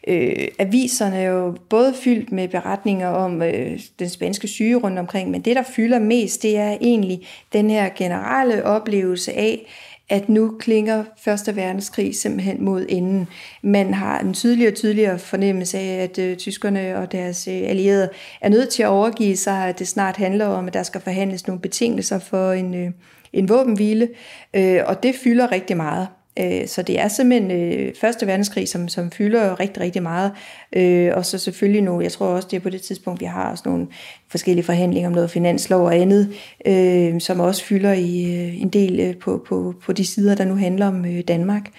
øh, aviserne jo både fyldt med beretninger om øh, den spanske syge rundt omkring, men det, der fylder mest, det er egentlig den her generelle oplevelse af, at nu klinger Første Verdenskrig simpelthen mod enden. Man har en tydeligere og tydeligere fornemmelse af, at øh, tyskerne og deres øh, allierede er nødt til at overgive sig, at det snart handler om, at der skal forhandles nogle betingelser for en, øh, en våbenhvile, øh, og det fylder rigtig meget. Øh, så det er simpelthen øh, Første Verdenskrig, som, som fylder rigtig, rigtig meget. Øh, og så selvfølgelig nu, jeg tror også, det er på det tidspunkt, vi har også nogle forskellige forhandlinger om noget finanslov og andet, øh, som også fylder i øh, en del øh, på, på, på de sider, der nu handler om øh, Danmark.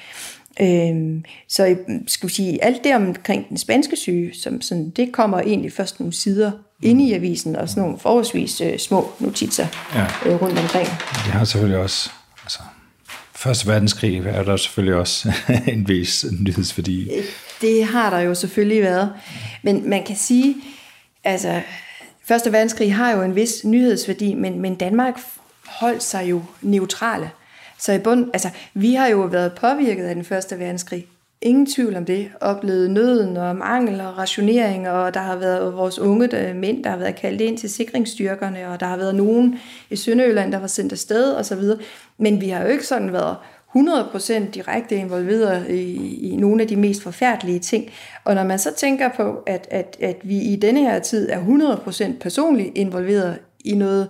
Øh, så skal vi sige, alt det omkring den spanske syge, som sådan, det kommer egentlig først nogle sider inde i avisen, og sådan nogle forholdsvis øh, små notitser ja. øh, rundt omkring. Det har selvfølgelig også altså, Første verdenskrig er der selvfølgelig også *laughs* en vis nyhedsværdi. Det har der jo selvfølgelig været. Men man kan sige, altså, Første verdenskrig har jo en vis nyhedsværdi, men, men Danmark holdt sig jo neutrale. Så i bund, altså, vi har jo været påvirket af den første verdenskrig. Ingen tvivl om det. Oplevet nøden og mangel og rationering, og der har været vores unge der, mænd, der har været kaldt ind til sikringsstyrkerne, og der har været nogen i Sønderjylland, der var sendt afsted osv. Men vi har jo ikke sådan været 100% direkte involveret i, i nogle af de mest forfærdelige ting. Og når man så tænker på, at, at, at vi i denne her tid er 100% personligt involveret i noget,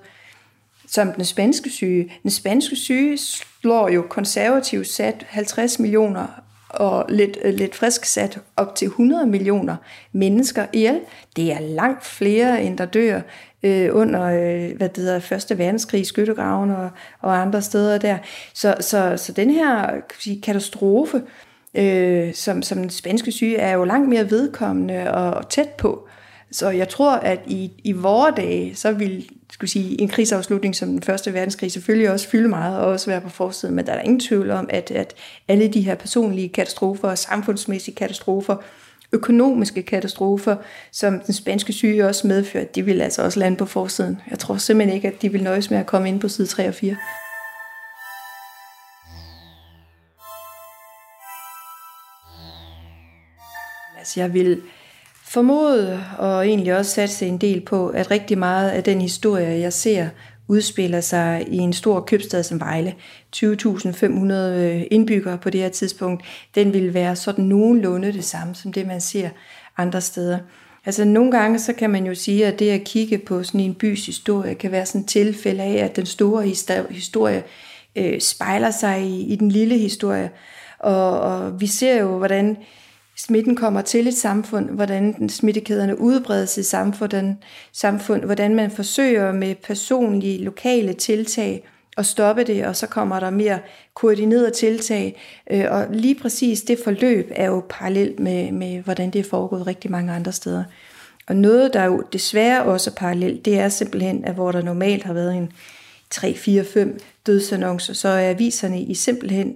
som den spanske syge. Den spanske syge slår jo konservativt sat 50 millioner og lidt, øh, lidt frisk sat op til 100 millioner mennesker ihjel. Det er langt flere, end der dør øh, under øh, hvad det hedder, Første Verdenskrig, skyttegraven og, og andre steder der. Så, så, så den her sige, katastrofe, øh, som, som den spanske syge, er jo langt mere vedkommende og, og tæt på. Så jeg tror, at i, i vore dage, så vil skulle sige, en krigsafslutning som den første verdenskrig selvfølgelig også fylde meget og også være på forsiden, men der er ingen tvivl om, at, at alle de her personlige katastrofer, samfundsmæssige katastrofer, økonomiske katastrofer, som den spanske syge også medfører, de vil altså også lande på forsiden. Jeg tror simpelthen ikke, at de vil nøjes med at komme ind på side 3 og 4. Altså, jeg vil formode og egentlig også satse en del på, at rigtig meget af den historie, jeg ser, udspiller sig i en stor købstad som Vejle. 20.500 øh, indbyggere på det her tidspunkt. Den vil være sådan nogenlunde det samme som det, man ser andre steder. Altså nogle gange så kan man jo sige, at det at kigge på sådan en bys historie kan være sådan et tilfælde af, at den store historie øh, spejler sig i, i den lille historie. Og, og vi ser jo, hvordan smitten kommer til et samfund, hvordan smittekæderne udbredes i samfundet, samfund, hvordan man forsøger med personlige, lokale tiltag at stoppe det, og så kommer der mere koordinerede tiltag. Øh, og lige præcis det forløb er jo parallelt med, med, hvordan det er foregået rigtig mange andre steder. Og noget, der jo desværre også er parallelt, det er simpelthen, at hvor der normalt har været en 3, 4, 5 dødsannoncer, så er aviserne i simpelthen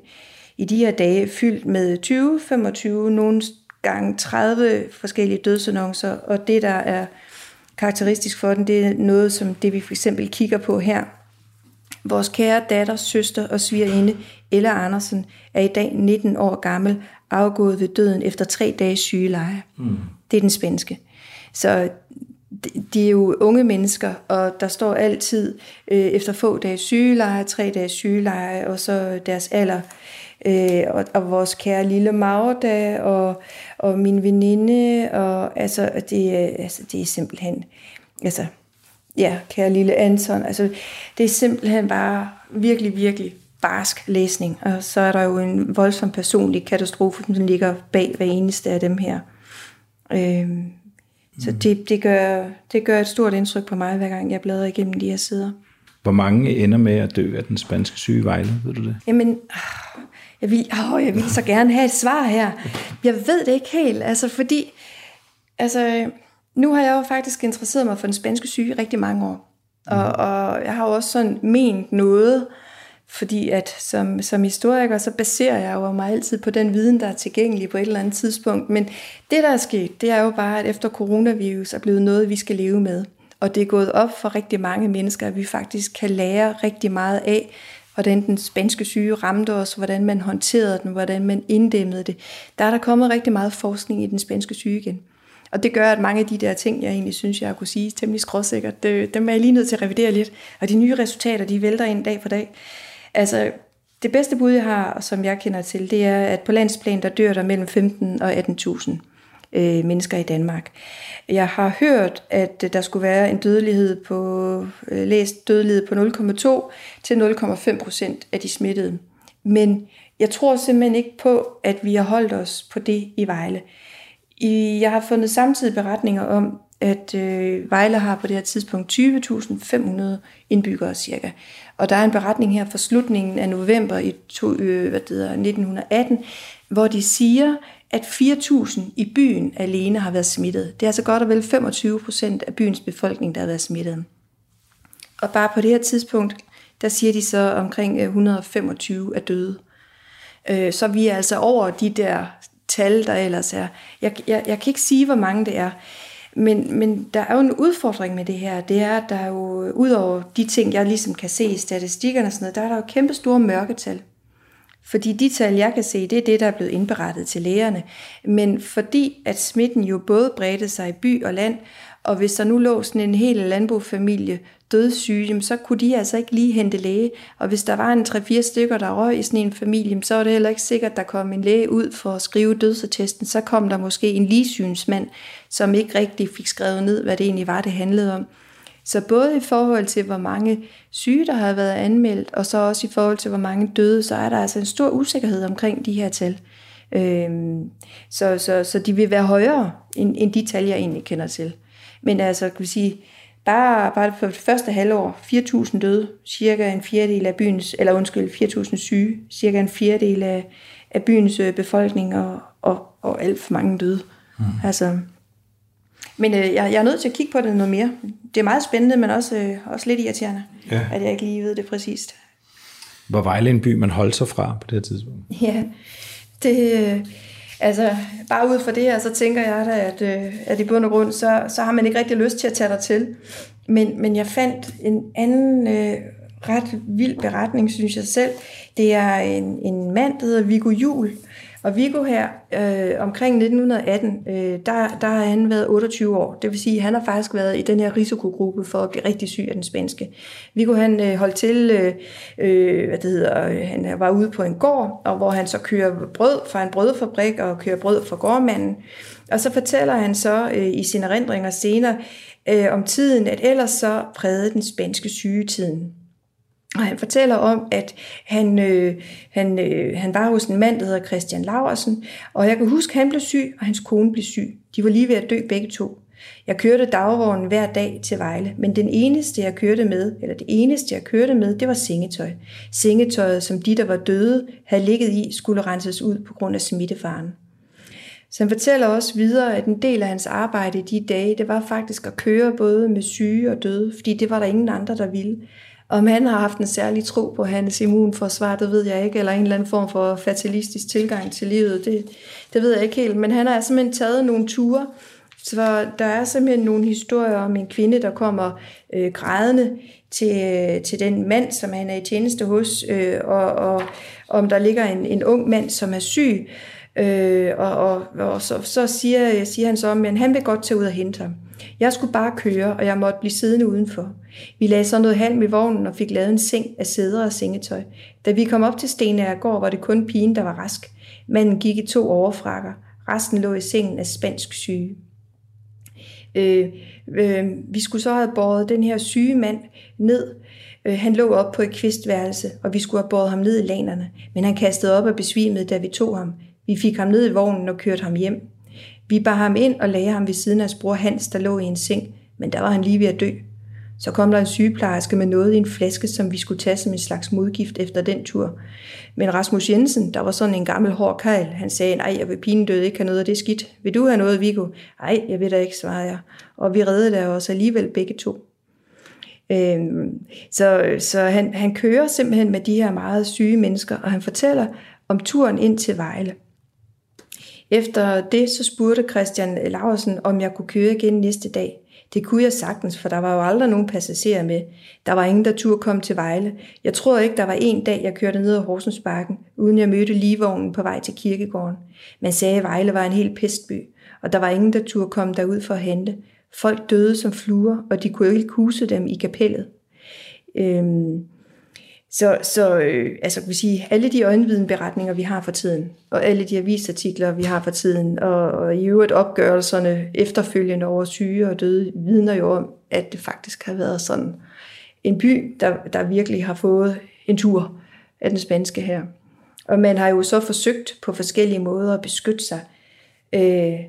i de her dage fyldt med 20, 25, nogle gange 30 forskellige dødsannoncer, og det, der er karakteristisk for den, det er noget som det, vi for eksempel kigger på her. Vores kære datter, søster og svigerinde, Ella Andersen, er i dag 19 år gammel, afgået ved døden efter tre dages sygeleje. Mm. Det er den spanske. Så de er jo unge mennesker, og der står altid øh, efter få dages sygeleje, tre dages sygeleje, og så deres alder. Øh, og, og vores kære lille Magda, og, og min veninde, og altså det, altså, det er simpelthen, altså, ja, kære lille Anton, altså det er simpelthen bare virkelig, virkelig barsk læsning, og så er der jo en voldsom personlig katastrofe, som ligger bag hver eneste af dem her. Øh, så det, det, gør, det gør et stort indtryk på mig, hver gang jeg bladrer igennem de her sider. Hvor mange ender med at dø af den spanske syge Vejle, ved du det? Jamen, jeg vil, åh, jeg vil så gerne have et svar her. Jeg ved det ikke helt, altså fordi, altså, nu har jeg jo faktisk interesseret mig for den spanske syge rigtig mange år. Og, og jeg har jo også sådan ment noget, fordi at som, som historiker, så baserer jeg jo mig altid på den viden, der er tilgængelig på et eller andet tidspunkt. Men det, der er sket, det er jo bare, at efter coronavirus er blevet noget, vi skal leve med. Og det er gået op for rigtig mange mennesker, at vi faktisk kan lære rigtig meget af, hvordan den spanske syge ramte os, hvordan man håndterede den, hvordan man inddæmmede det. Der er der kommet rigtig meget forskning i den spanske syge igen. Og det gør, at mange af de der ting, jeg egentlig synes, jeg kunne sige temmelig skråsikkert, dem er jeg lige nødt til at revidere lidt. Og de nye resultater, de vælter ind dag for dag. Altså, det bedste bud, jeg har, som jeg kender til, det er, at på landsplan, der dør der mellem 15 og 18.000 øh, mennesker i Danmark. Jeg har hørt, at der skulle være en dødelighed på, øh, læst dødelighed på 0,2 til 0,5 procent af de smittede. Men jeg tror simpelthen ikke på, at vi har holdt os på det i Vejle. I, jeg har fundet samtidig beretninger om, at øh, Vejle har på det her tidspunkt 20.500 indbyggere cirka. Og der er en beretning her fra slutningen af november i to, øh, hvad det hedder, 1918, hvor de siger, at 4.000 i byen alene har været smittet. Det er altså godt og vel 25 procent af byens befolkning, der har været smittet. Og bare på det her tidspunkt, der siger de så omkring øh, 125 er døde. Øh, så vi er altså over de der tal, der ellers er. Jeg, jeg, jeg kan ikke sige, hvor mange det er. Men, men der er jo en udfordring med det her. Det er, at der er jo, øh, ud over de ting, jeg ligesom kan se i statistikkerne og sådan noget, der er der jo kæmpe store mørketal. Fordi de tal, jeg kan se, det er det, der er blevet indberettet til lægerne. Men fordi at smitten jo både bredte sig i by og land, og hvis der nu lå sådan en hel landbofamilie dødssyge, så kunne de altså ikke lige hente læge. Og hvis der var en 3-4 stykker, der røg i sådan en familie, så var det heller ikke sikkert, at der kom en læge ud for at skrive dødsattesten. Så kom der måske en ligesynsmand, som ikke rigtig fik skrevet ned, hvad det egentlig var, det handlede om. Så både i forhold til, hvor mange syge, der har været anmeldt, og så også i forhold til, hvor mange døde, så er der altså en stor usikkerhed omkring de her tal. Øhm, så, så, så de vil være højere, end, end de tal, jeg egentlig kender til. Men altså, kan vi sige, bare, bare for det første halvår, 4.000 døde, cirka en fjerdedel af byens, eller undskyld, 4.000 syge, cirka en fjerdedel af, af byens øh, befolkning, og, og, og alt for mange døde. Mm. Altså, men øh, jeg, jeg er nødt til at kigge på det noget mere. Det er meget spændende, men også, øh, også lidt irriterende, ja. at jeg ikke lige ved det præcist. Hvor Vejle en by, man holdt sig fra på det her tidspunkt? Ja, det, øh, altså bare ud fra det her, så tænker jeg da, at, øh, at i bund og grund, så, så har man ikke rigtig lyst til at tage dig til. Men, men jeg fandt en anden øh, ret vild beretning, synes jeg selv. Det er en, en mand, der hedder Viggo Jul, og Viggo her, øh, omkring 1918, øh, der, der har han været 28 år. Det vil sige, at han har faktisk været i den her risikogruppe for at blive rigtig syg af den spanske. Viggo han øh, holdt til, øh, øh, hvad det hedder, øh, han var ude på en gård, og hvor han så kører brød fra en brødfabrik og kører brød fra gårdmanden. Og så fortæller han så øh, i sine erindringer senere øh, om tiden, at ellers så prægede den spanske sygetiden. Og han fortæller om, at han, øh, han, øh, han var hos en mand, der hedder Christian Laversen, og jeg kan huske, at han blev syg, og hans kone blev syg. De var lige ved at dø begge to. Jeg kørte dagvognen hver dag til Vejle, men den eneste, jeg kørte med, eller det eneste, jeg kørte med, det var sengetøj. Sengetøjet, som de, der var døde, havde ligget i, skulle renses ud på grund af smittefaren. Så han fortæller også videre, at en del af hans arbejde i de dage, det var faktisk at køre både med syge og døde, fordi det var der ingen andre, der ville. Om han har haft en særlig tro på hans immunforsvar, det ved jeg ikke, eller en eller anden form for fatalistisk tilgang til livet, det, det ved jeg ikke helt. Men han har simpelthen taget nogle ture, så der er simpelthen nogle historier om en kvinde, der kommer øh, grædende til, øh, til den mand, som han er i tjeneste hos, øh, og, og om der ligger en, en ung mand, som er syg, øh, og, og, og så, så siger, siger han så, at han vil godt tage ud og hente ham. Jeg skulle bare køre, og jeg måtte blive siddende udenfor. Vi lagde så noget halm i vognen og fik lavet en seng af sæder og sengetøj. Da vi kom op til går, var det kun pigen, der var rask. Manden gik i to overfrakker. Resten lå i sengen af spansk syge. Øh, øh, vi skulle så have båret den her syge mand ned. Øh, han lå op på et kvistværelse, og vi skulle have båret ham ned i lanerne. Men han kastede op og besvimede, da vi tog ham. Vi fik ham ned i vognen og kørte ham hjem. Vi bar ham ind og lagde ham ved siden af bror Hans, der lå i en seng, men der var han lige ved at dø. Så kom der en sygeplejerske med noget i en flaske, som vi skulle tage som en slags modgift efter den tur. Men Rasmus Jensen, der var sådan en gammel hård kejl, han sagde, nej, jeg vil pine død ikke have noget af det skidt. Vil du have noget, Viggo? Nej, jeg vil da ikke, svarede jeg. Og vi reddede der os alligevel begge to. Øhm, så så han, han kører simpelthen med de her meget syge mennesker, og han fortæller om turen ind til Vejle. Efter det så spurgte Christian Laursen, om jeg kunne køre igen næste dag. Det kunne jeg sagtens, for der var jo aldrig nogen passagerer med. Der var ingen, der turde komme til Vejle. Jeg tror ikke, der var en dag, jeg kørte ned ad Horsensbakken, uden jeg mødte ligevognen på vej til kirkegården. Man sagde, at Vejle var en helt pestby, og der var ingen, der turde komme derud for at hente. Folk døde som fluer, og de kunne ikke huse dem i kapellet. Øhm, så, så øh, altså, kan vi sige, alle de øjenvidenberetninger, vi har for tiden, og alle de avisartikler, vi har for tiden, og, og i øvrigt opgørelserne efterfølgende over syge og døde, vidner jo om, at det faktisk har været sådan en by, der, der virkelig har fået en tur af den spanske her. Og man har jo så forsøgt på forskellige måder at beskytte sig. Øh,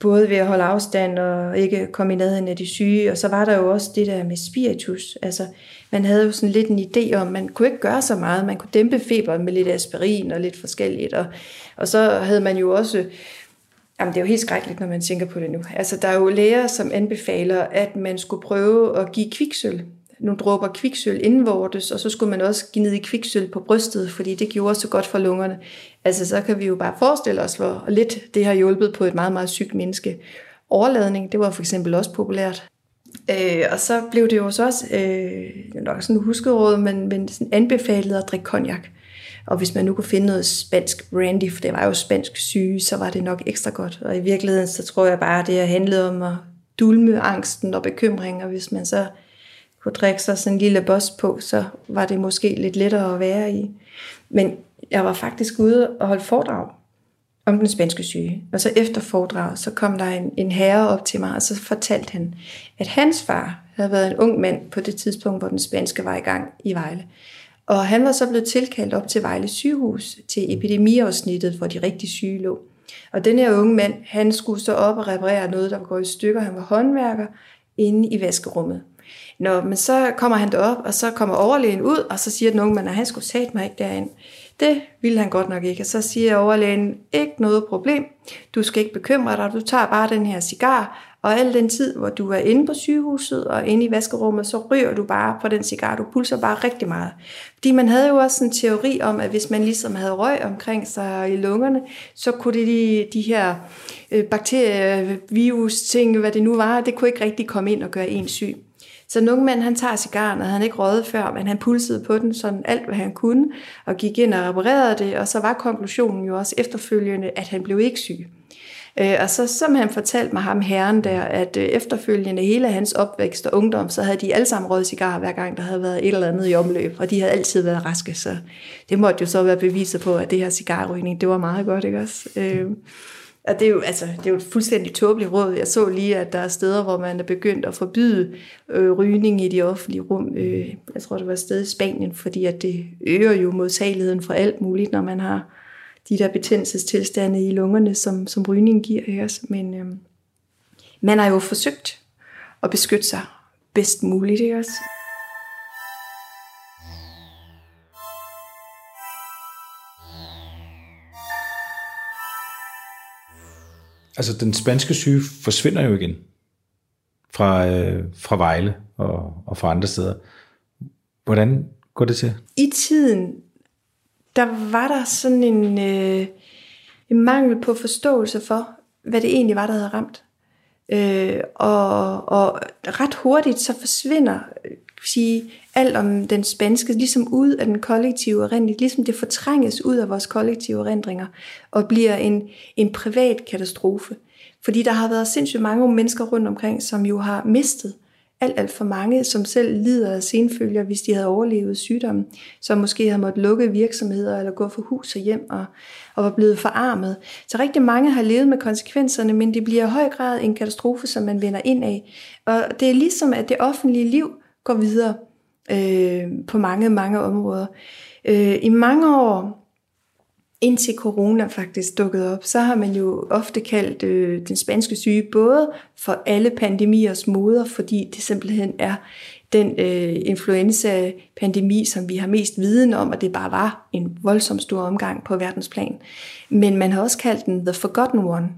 både ved at holde afstand og ikke komme i nærheden af de syge, og så var der jo også det der med spiritus. Altså, man havde jo sådan lidt en idé om, man kunne ikke gøre så meget, man kunne dæmpe feberen med lidt aspirin og lidt forskelligt, og, og så havde man jo også, jamen det er jo helt skrækkeligt, når man tænker på det nu. Altså, der er jo læger, som anbefaler, at man skulle prøve at give kviksøl nogle dråber kviksøl indvortes, og så skulle man også give ned i kviksøl på brystet, fordi det gjorde så godt for lungerne. Altså så kan vi jo bare forestille os, hvor lidt det har hjulpet på et meget, meget sygt menneske. Overladning, det var for eksempel også populært. Øh, og så blev det jo så også, øh, nok sådan huskeråd, men, men sådan anbefalet at drikke konjak. Og hvis man nu kunne finde noget spansk brandy, for det var jo spansk syge, så var det nok ekstra godt. Og i virkeligheden, så tror jeg bare, at det handlede om at dulme angsten og bekymringer, hvis man så kunne drikke sig sådan en lille boss på, så var det måske lidt lettere at være i. Men jeg var faktisk ude og holde foredrag om den spanske syge. Og så efter foredraget, så kom der en, en herre op til mig, og så fortalte han, at hans far havde været en ung mand på det tidspunkt, hvor den spanske var i gang i Vejle. Og han var så blevet tilkaldt op til Vejle sygehus til epidemiafsnittet, hvor de rigtig syge lå. Og den her unge mand, han skulle så op og reparere noget, der var gået i stykker. Han var håndværker inde i vaskerummet. Nå, men så kommer han derop, og så kommer overlægen ud, og så siger den unge mand, at han skulle sætte mig ikke derind. Det ville han godt nok ikke. Og så siger overlægen, ikke noget problem. Du skal ikke bekymre dig. Du tager bare den her cigar, og al den tid, hvor du er inde på sygehuset og inde i vaskerummet, så ryger du bare på den cigar. Du pulser bare rigtig meget. Fordi man havde jo også en teori om, at hvis man ligesom havde røg omkring sig i lungerne, så kunne det de, de her øh, bakterier, virus, ting, hvad det nu var, det kunne ikke rigtig komme ind og gøre en syg. Så en ung mand, han tager cigaren, og han ikke røget før, men han pulsede på den sådan alt, hvad han kunne, og gik ind og reparerede det, og så var konklusionen jo også efterfølgende, at han blev ikke syg. Øh, og så som han fortalte mig ham herren der, at øh, efterfølgende hele hans opvækst og ungdom, så havde de alle sammen røget cigar hver gang, der havde været et eller andet i omløb, og de havde altid været raske, så det måtte jo så være beviset på, at det her cigarrygning, det var meget godt, ikke også? Mm og det er jo, altså, det er jo et fuldstændig tåbeligt råd. Jeg så lige, at der er steder, hvor man er begyndt at forbyde øh, rygning i de offentlige rum. Øh, jeg tror, det var et sted i Spanien, fordi at det øger jo modtageligheden for alt muligt, når man har de der betændelsestilstande i lungerne, som, som rygning giver. Ikke? Men øh, man har jo forsøgt at beskytte sig bedst muligt. Ikke? Altså den spanske syge forsvinder jo igen fra, øh, fra Vejle og, og fra andre steder. Hvordan går det til? I tiden, der var der sådan en, øh, en mangel på forståelse for, hvad det egentlig var, der havde ramt. Øh, og, og ret hurtigt så forsvinder sige, alt om den spanske ligesom ud af den kollektive erindring, ligesom det fortrænges ud af vores kollektive erindringer og bliver en, en privat katastrofe. Fordi der har været sindssygt mange mennesker rundt omkring, som jo har mistet alt, alt for mange, som selv lider af senfølger, hvis de havde overlevet sygdommen, som måske havde måttet lukke virksomheder eller gå for hus og hjem og, og var blevet forarmet. Så rigtig mange har levet med konsekvenserne, men det bliver i høj grad en katastrofe, som man vender ind af. Og det er ligesom, at det offentlige liv går videre øh, på mange, mange områder. Øh, I mange år indtil corona faktisk dukkede op, så har man jo ofte kaldt øh, den spanske syge både for alle pandemiers moder, fordi det simpelthen er den øh, influenza-pandemi, som vi har mest viden om, og det bare var en voldsom stor omgang på verdensplan. Men man har også kaldt den The Forgotten One.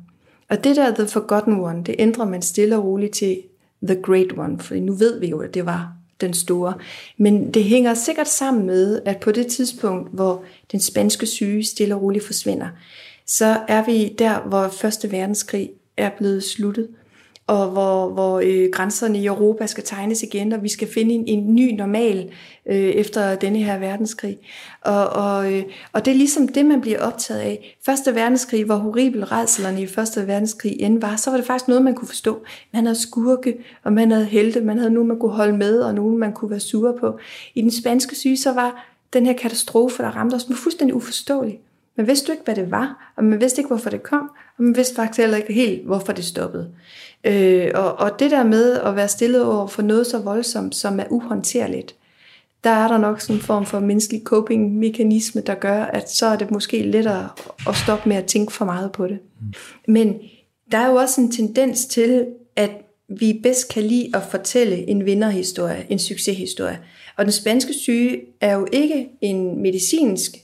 Og det der The Forgotten One, det ændrer man stille og roligt til The Great One, for nu ved vi jo, at det var den store. Men det hænger sikkert sammen med, at på det tidspunkt, hvor den spanske syge stille og roligt forsvinder, så er vi der, hvor Første Verdenskrig er blevet sluttet og hvor, hvor øh, grænserne i Europa skal tegnes igen, og vi skal finde en, en ny normal øh, efter denne her verdenskrig. Og, og, øh, og det er ligesom det, man bliver optaget af. Første verdenskrig, hvor horrible redslerne i Første verdenskrig end var, så var det faktisk noget, man kunne forstå. Man havde skurke, og man havde helte, man havde nogen, man kunne holde med, og nogen, man kunne være sur på. I den spanske syge, så var den her katastrofe, der ramte os, fuldstændig uforståelig. Man vidste ikke, hvad det var, og man vidste ikke, hvorfor det kom, man vidste faktisk heller ikke helt, hvorfor det stoppede. Øh, og, og det der med at være stillet over for noget så voldsomt, som er uhåndterligt, der er der nok sådan en form for menneskelig coping-mekanisme, der gør, at så er det måske lettere at stoppe med at tænke for meget på det. Men der er jo også en tendens til, at vi bedst kan lide at fortælle en vinderhistorie, en succeshistorie. Og den spanske syge er jo ikke en medicinsk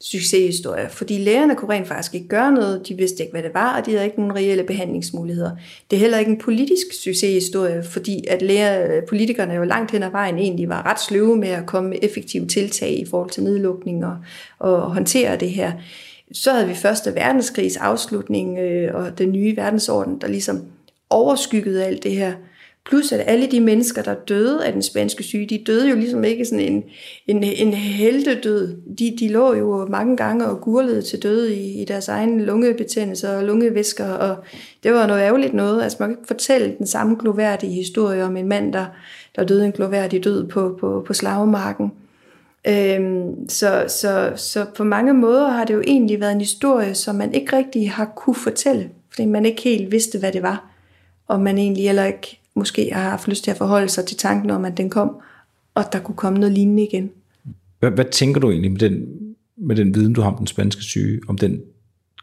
succeshistorie, fordi lægerne kunne rent faktisk ikke gøre noget, de vidste ikke, hvad det var, og de havde ikke nogen reelle behandlingsmuligheder. Det er heller ikke en politisk succeshistorie, fordi at læger, politikerne jo langt hen ad vejen egentlig var ret sløve med at komme med effektive tiltag i forhold til nedlukning og, og håndtere det her. Så havde vi første verdenskrigs afslutning øh, og den nye verdensorden, der ligesom overskyggede alt det her. Plus at alle de mennesker, der døde af den spanske syge, de døde jo ligesom ikke sådan en, en, en heldedød. De, de lå jo mange gange og gurlede til døde i, i deres egen lungebetændelse og lungevæsker, og det var noget ærgerligt noget. Altså man kan ikke fortælle den samme gloværdige historie om en mand, der, der døde en gloværdig død på, på, på slagmarken. Øhm, så, så, så på mange måder har det jo egentlig været en historie, som man ikke rigtig har kunne fortælle, fordi man ikke helt vidste, hvad det var, og man egentlig heller ikke måske har haft lyst til at forholde sig til tanken om, at den kom, og der kunne komme noget lignende igen. Hvad, hvad tænker du egentlig med den, med den viden, du har om den spanske syge, om den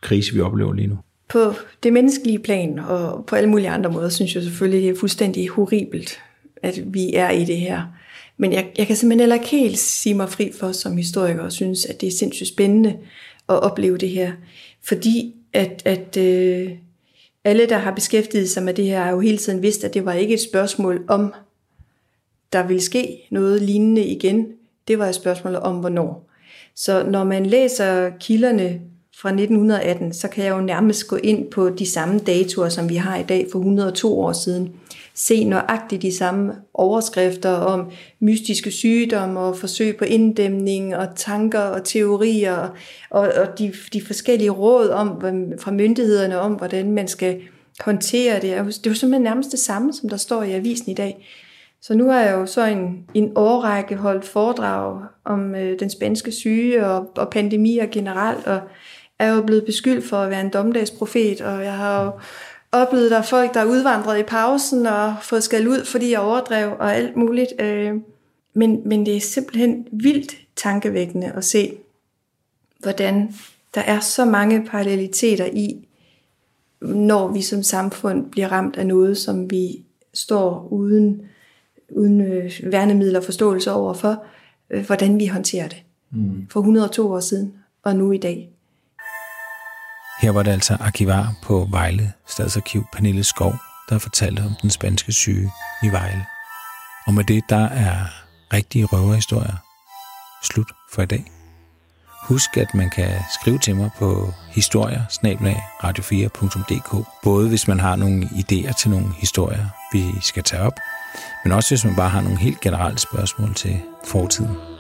krise, vi oplever lige nu? På det menneskelige plan, og på alle mulige andre måder, synes jeg selvfølgelig, det er fuldstændig horribelt, at vi er i det her. Men jeg, jeg kan simpelthen heller ikke helt sige mig fri for som historiker, og synes, at det er sindssygt spændende at opleve det her. Fordi at, at øh, alle, der har beskæftiget sig med det her, har jo hele tiden vidst, at det var ikke et spørgsmål om, der ville ske noget lignende igen. Det var et spørgsmål om, hvornår. Så når man læser kilderne fra 1918, så kan jeg jo nærmest gå ind på de samme datoer, som vi har i dag for 102 år siden. Se nøjagtigt de samme overskrifter om mystiske sygdomme og forsøg på inddæmning og tanker og teorier og, og de, de forskellige råd om fra myndighederne om, hvordan man skal håndtere det. Det er jo simpelthen nærmest det samme, som der står i avisen i dag. Så nu har jeg jo så en, en årrække holdt foredrag om øh, den spanske syge og, og pandemier generelt, og er jo blevet beskyldt for at være en dommedagsprofet, og jeg har jo oplevet, der er folk, der er udvandret i pausen og fået skal ud, fordi jeg overdrev og alt muligt. Øh, men, men det er simpelthen vildt tankevækkende at se, hvordan der er så mange paralleliteter i, når vi som samfund bliver ramt af noget, som vi står uden, uden øh, værnemidler og forståelse over for, øh, hvordan vi håndterer det. Mm. For 102 år siden og nu i dag. Her var det altså arkivar på Vejle Stadsarkiv Pernille Skov, der fortalte om den spanske syge i Vejle. Og med det, der er rigtige røverhistorier slut for i dag. Husk, at man kan skrive til mig på historier radio4.dk, både hvis man har nogle idéer til nogle historier, vi skal tage op, men også hvis man bare har nogle helt generelle spørgsmål til fortiden.